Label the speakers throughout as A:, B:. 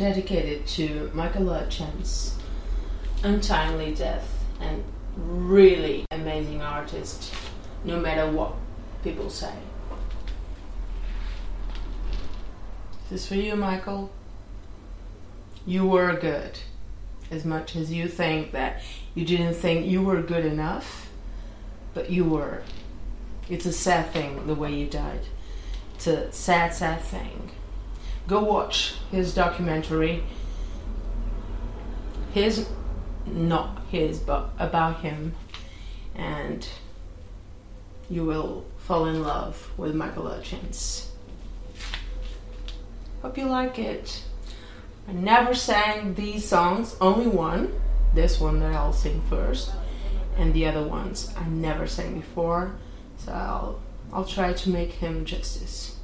A: dedicated to Michael Hutchence' untimely death and really amazing artist, no matter what people say. This is for you, Michael. You were good. As much as you think that you didn't think you were good enough, but you were. It's a sad thing the way you died. It's a sad, sad thing. Go watch his documentary. His, not his, but about him. And you will fall in love with Michael Hutchence. Hope you like it. I never sang these songs, only one. This one that I'll sing first, and the other ones I never sang before. So I'll I'll try to make him justice.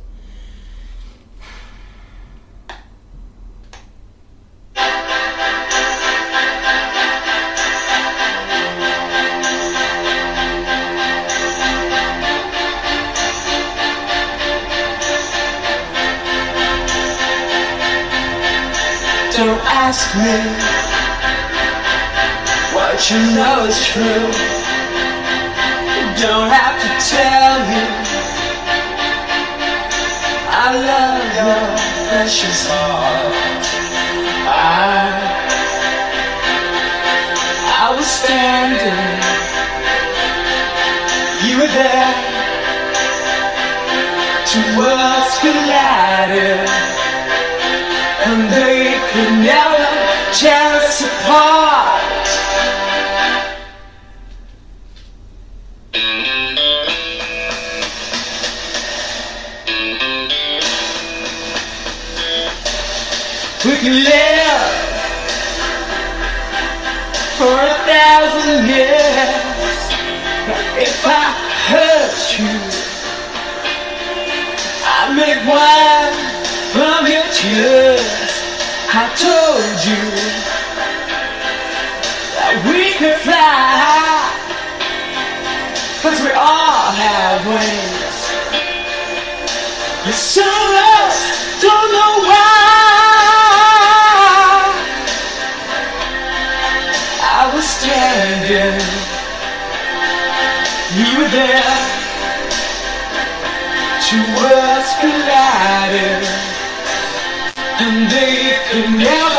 B: You know it's true. Don't have to tell you I love your precious heart. I, I was standing, you were there. Two worlds collided and they could never tear us apart. Live for a thousand years if I hurt you. I make wine from your tears. I told you that we could fly, cause we all have wings. Some they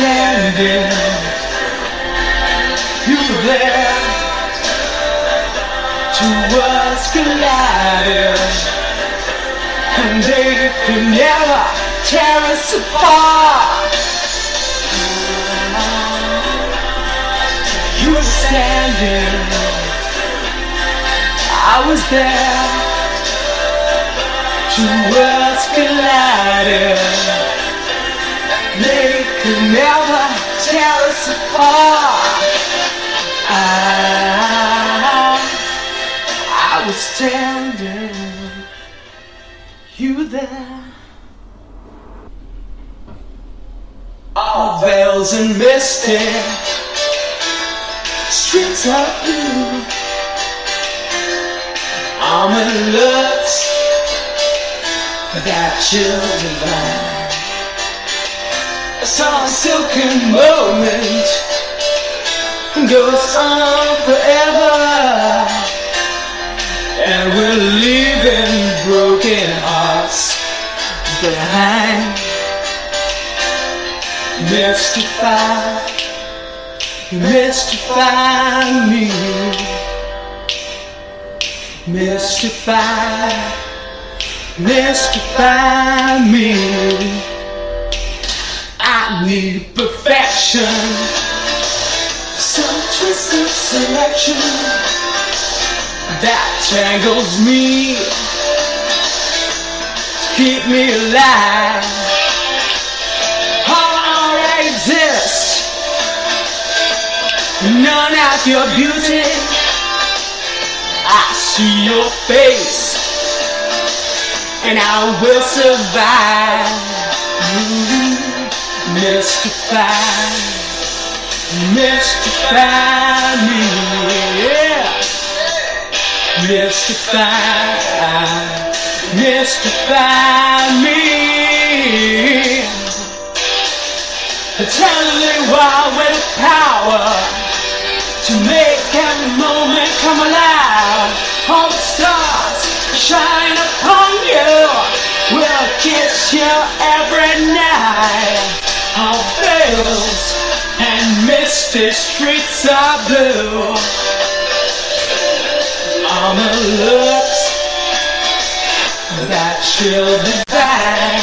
B: standing. You were there. Two worlds collided, and they could never tear us apart. You were standing. I was there. Two worlds collided. Could never tear us apart. I, I was standing, you there. All veils and misty streets are blue. Almond looks that chills divine some silken moment goes on forever, and we're leaving broken hearts behind. Mystify, mystify me, mystify, mystify me. I need perfection. Some twisted selection that tangles me. keep me alive. All I exist, none of your beauty. I see your face, and I will survive. Mm-hmm. Mystify, mystify me, yeah. Mystify, mystify me. Eternally wild with power to make every moment come alive. All the stars shine upon you. We'll kiss you every night. All and misty streets are blue. Armor looks that chill divine.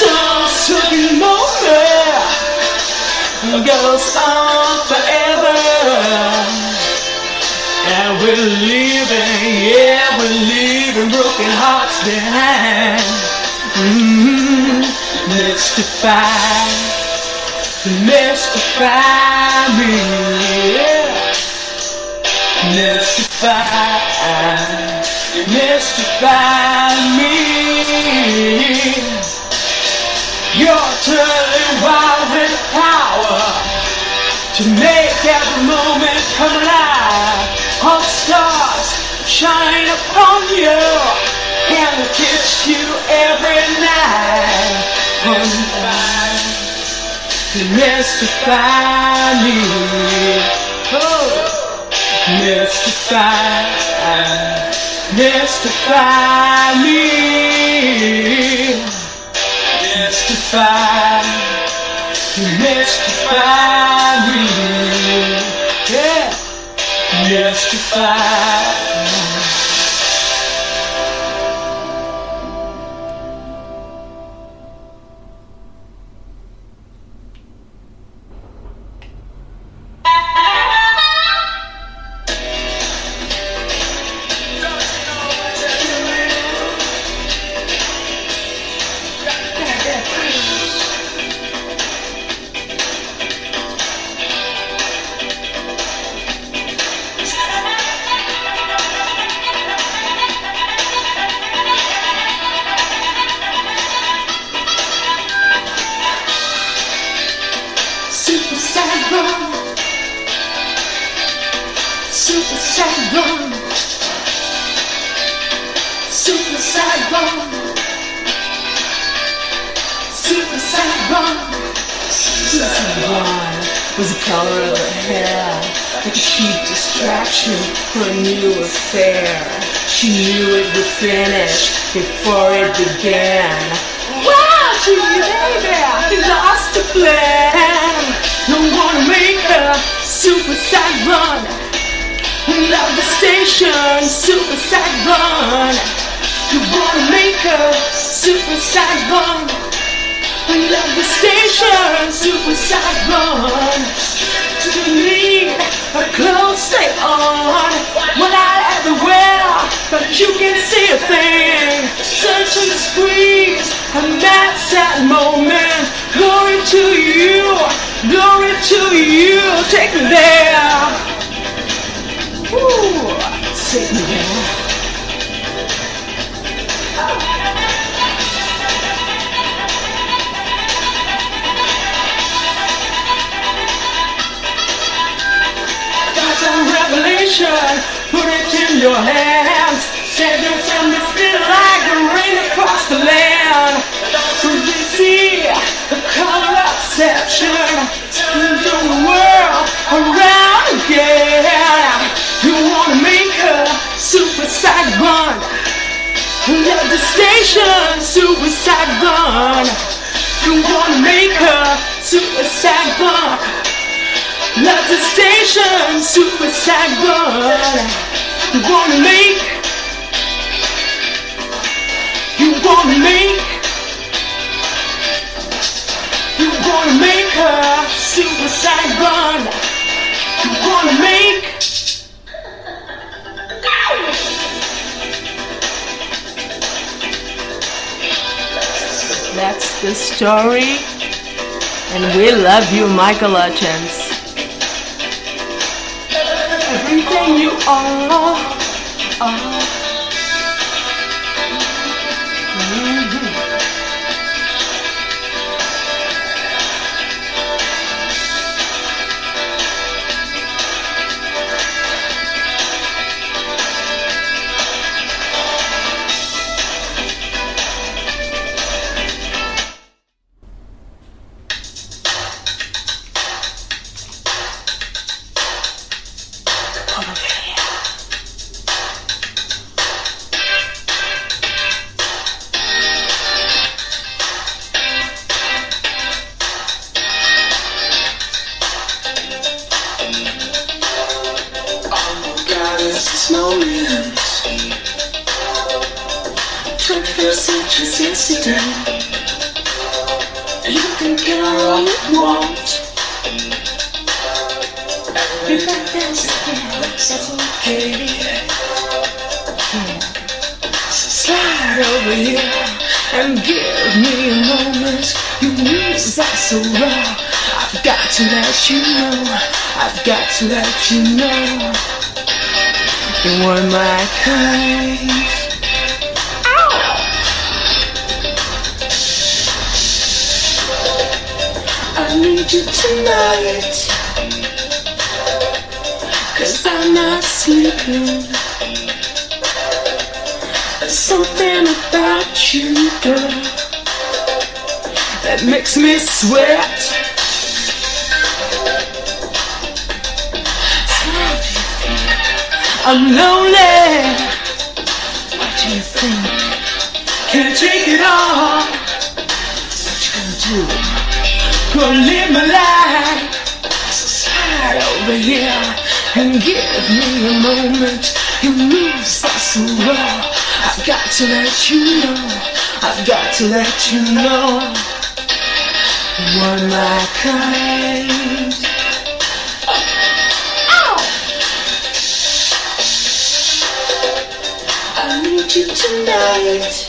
B: Some sweet moment goes on forever. And we're leaving, yeah, we're leaving broken hearts behind. Mm-hmm. Mystify, mystify me, yeah. Mystify, mystify me. You're turning wild with power to make every moment come alive. All stars shine upon you and kiss you every night. To mystify me. Mystify, mystify me. Mystify, mystify me. Yeah, mystify.
C: She knew it would finish before it began.
B: Wow, to you, baby, lost the plan. One to make her suicide run. Love the station, suicide run. You wanna make her suicide run. Love the station, suicide run. You need a clothes stay on. One out everywhere, but you can't see a thing. Searching the screens, and that moment. Glory to you, glory to you. Take me there. Ooh, take me there. Got some revelation, put it in your hands. Color obsession, the world around again. You wanna make her suicide run. Love the station, suicide run. You wanna make her suicide run. Love the station, suicide run. You wanna make, you wanna make, wanna make her suicide run. You wanna make.
D: That's the story. And we love you, Michael Hutchence.
E: Everything you are, are.
B: Incident You can care all you want. Everybody dance again, that's okay. Slide over here and give me a moment. You moves that so raw I've got to let you know. I've got to let you know.
D: You were my kind.
B: I need you tonight. Cause I'm not sleeping. There's something about you, girl, that makes me sweat. I'm lonely. What do you think? Can't take it all. Gonna live my life. Slide over here and give me a moment. Your moves are so raw. I've got to let you know. I've got to let you know. You are my kind. Oh. I need you tonight.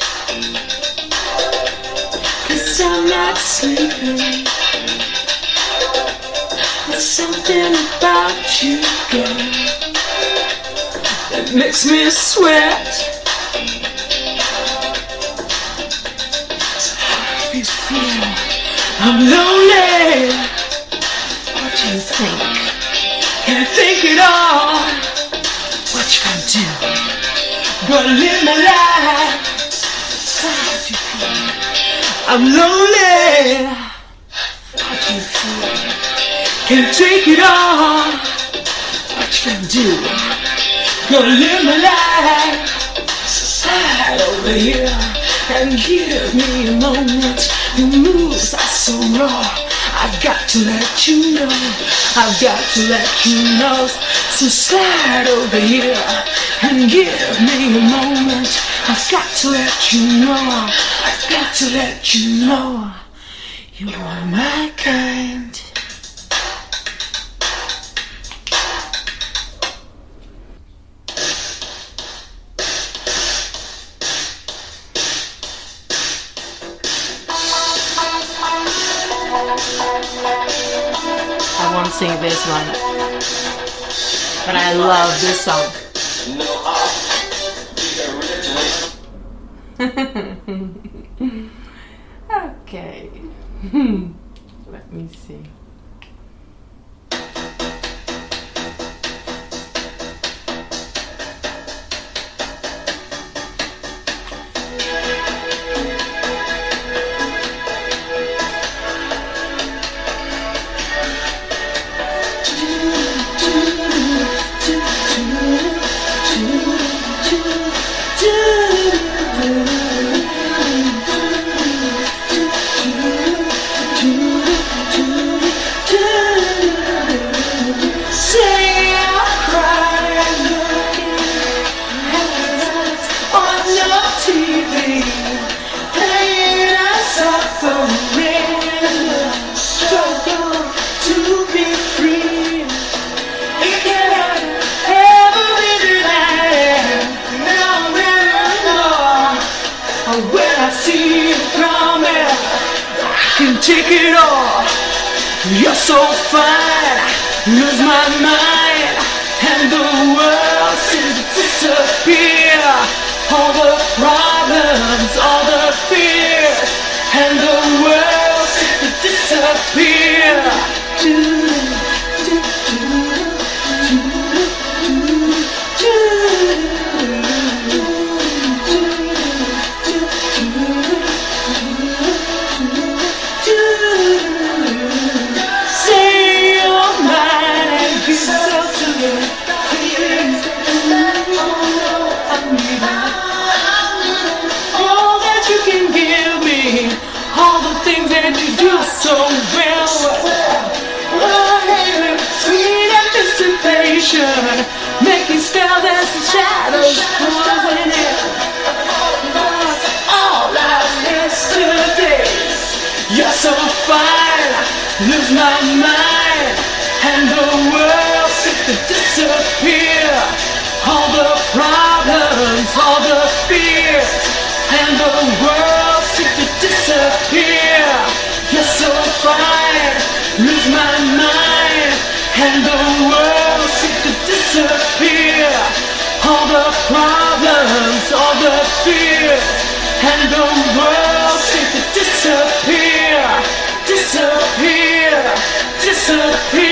B: Cause I'm not sleeping. Something about you, girl, that makes me sweat. You feel? I'm lonely. What do you think? Can't think it all. What you gonna do? Gonna live my life. How you feel? I'm lonely. How do you feel? Can't take it all. What you gonna do? Gonna live my life. Slide over here and give me a moment. Your moves are so raw. I've got to let you know. I've got to let you know. So slide over here and give me a moment. I've got to let you know. I've got to let you know. You are my kind.
D: Won't sing this one. But I love this song. okay. Let me see.
B: So fine, lose my mind, and the world seems to disappear. All the problems, all the fears, and the world seems to disappear. Lose my mind, and the world seems to disappear. All the problems, all the fears, and the world seems to disappear. You're so fine, lose my mind, and the world seems to disappear. All the problems, all the fears, disappear,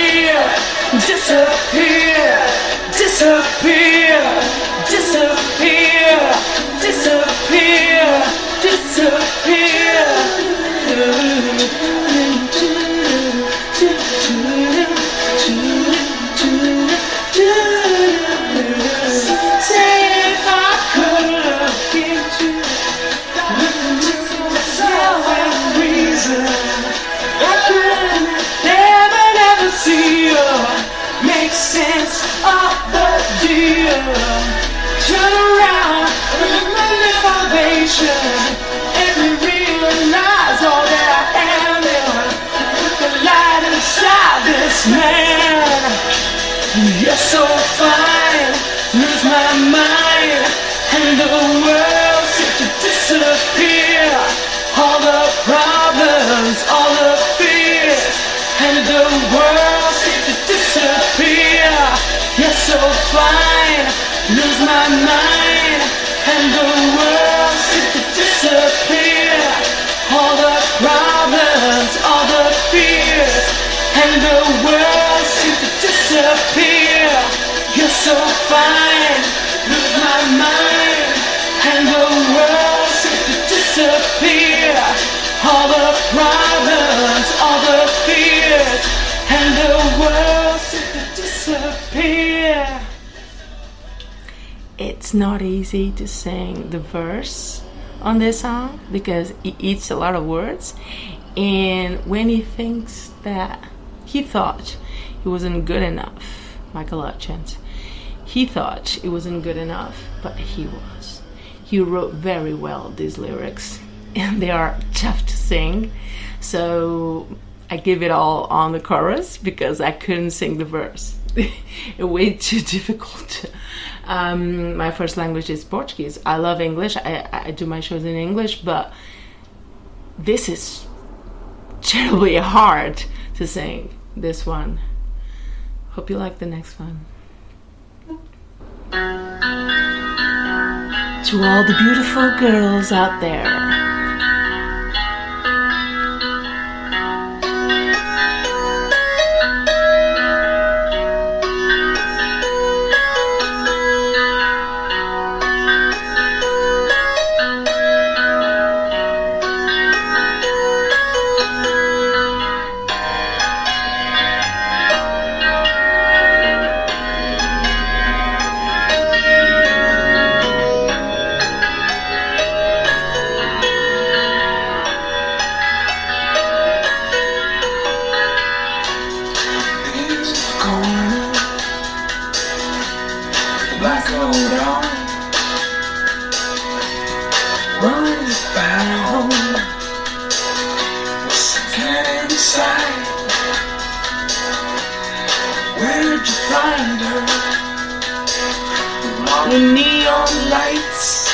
B: man. You're so fine, lose my mind, and the world seems to disappear. All the problems, all the fears, and the world seems to disappear. You're so fine, lose my mind, the world seems to disappear. You're so fine, lose my mind, and the world seems to disappear. All the problems, all the fears, and the world seems to disappear.
D: It's not easy to sing the verse on this song because it eats a lot of words. And when he thinks that he thought he wasn't good enough, Michael Hutchence, he thought it wasn't good enough, but he was. He wrote very well these lyrics, and they are tough to sing. So I give it all on the chorus because I couldn't sing the verse. way too difficult. Um, my first language is Portuguese. I love English. I, I do my shows in English, but this is terribly hard to sing. This one. Hope you like the next one. To all the beautiful girls out there.
B: You find her? The neon lights,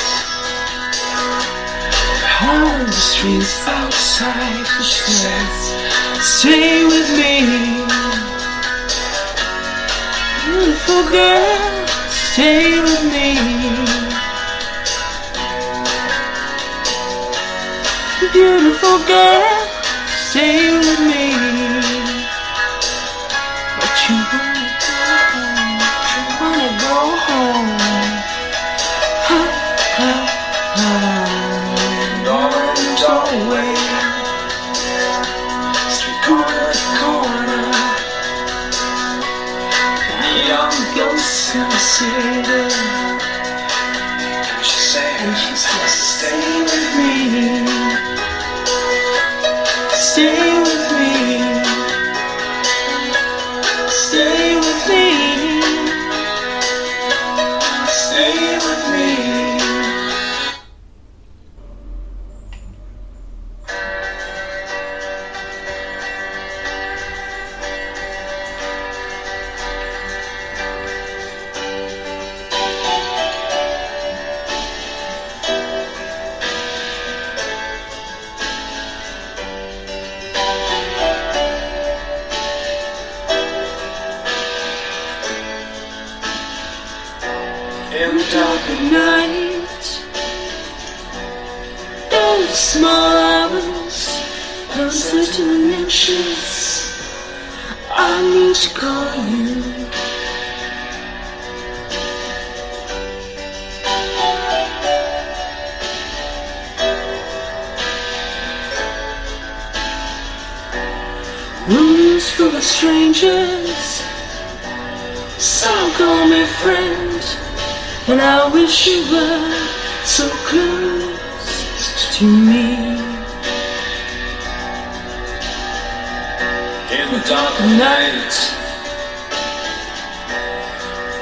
B: how the streets outside, she says, Stay with me. Beautiful girl, stay with me. Beautiful girl, stay with me. But you
F: She
B: says, stay with me. Stay you were so close to me.
F: in the dark
B: Night,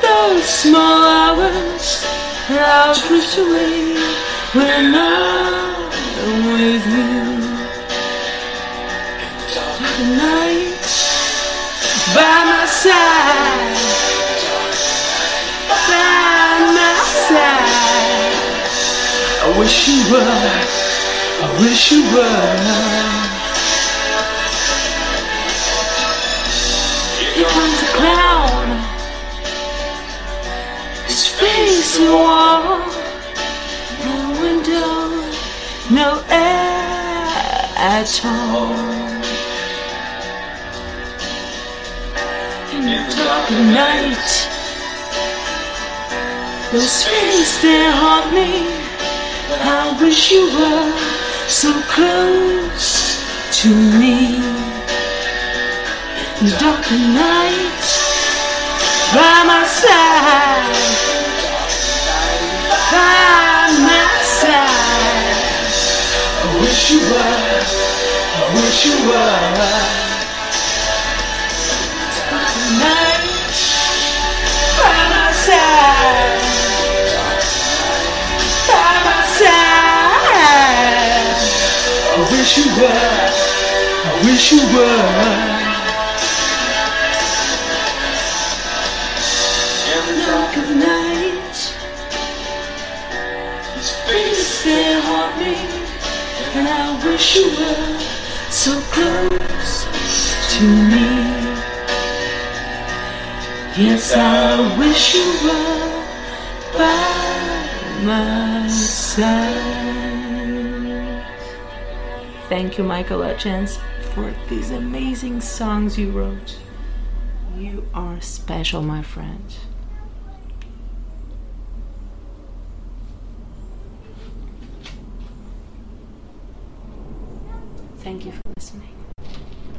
B: those small hours, I'll drift away when I'm with you. in the night by my side, wish you were, I wish you were. Here comes a clown. His face is warm. No window, no air at all. In the dark night, those things they haunt me. I wish you were so close to me in the dark night by my side, by my side. I wish you were, I wish you were. Wish you were, I wish you were.
F: dark
B: of night. His face they haunt me, and I wish you were so close to me. Yes, I wish you were by my side. Thank you, Michael Hutchence, for these amazing songs you wrote. You are special, my friend.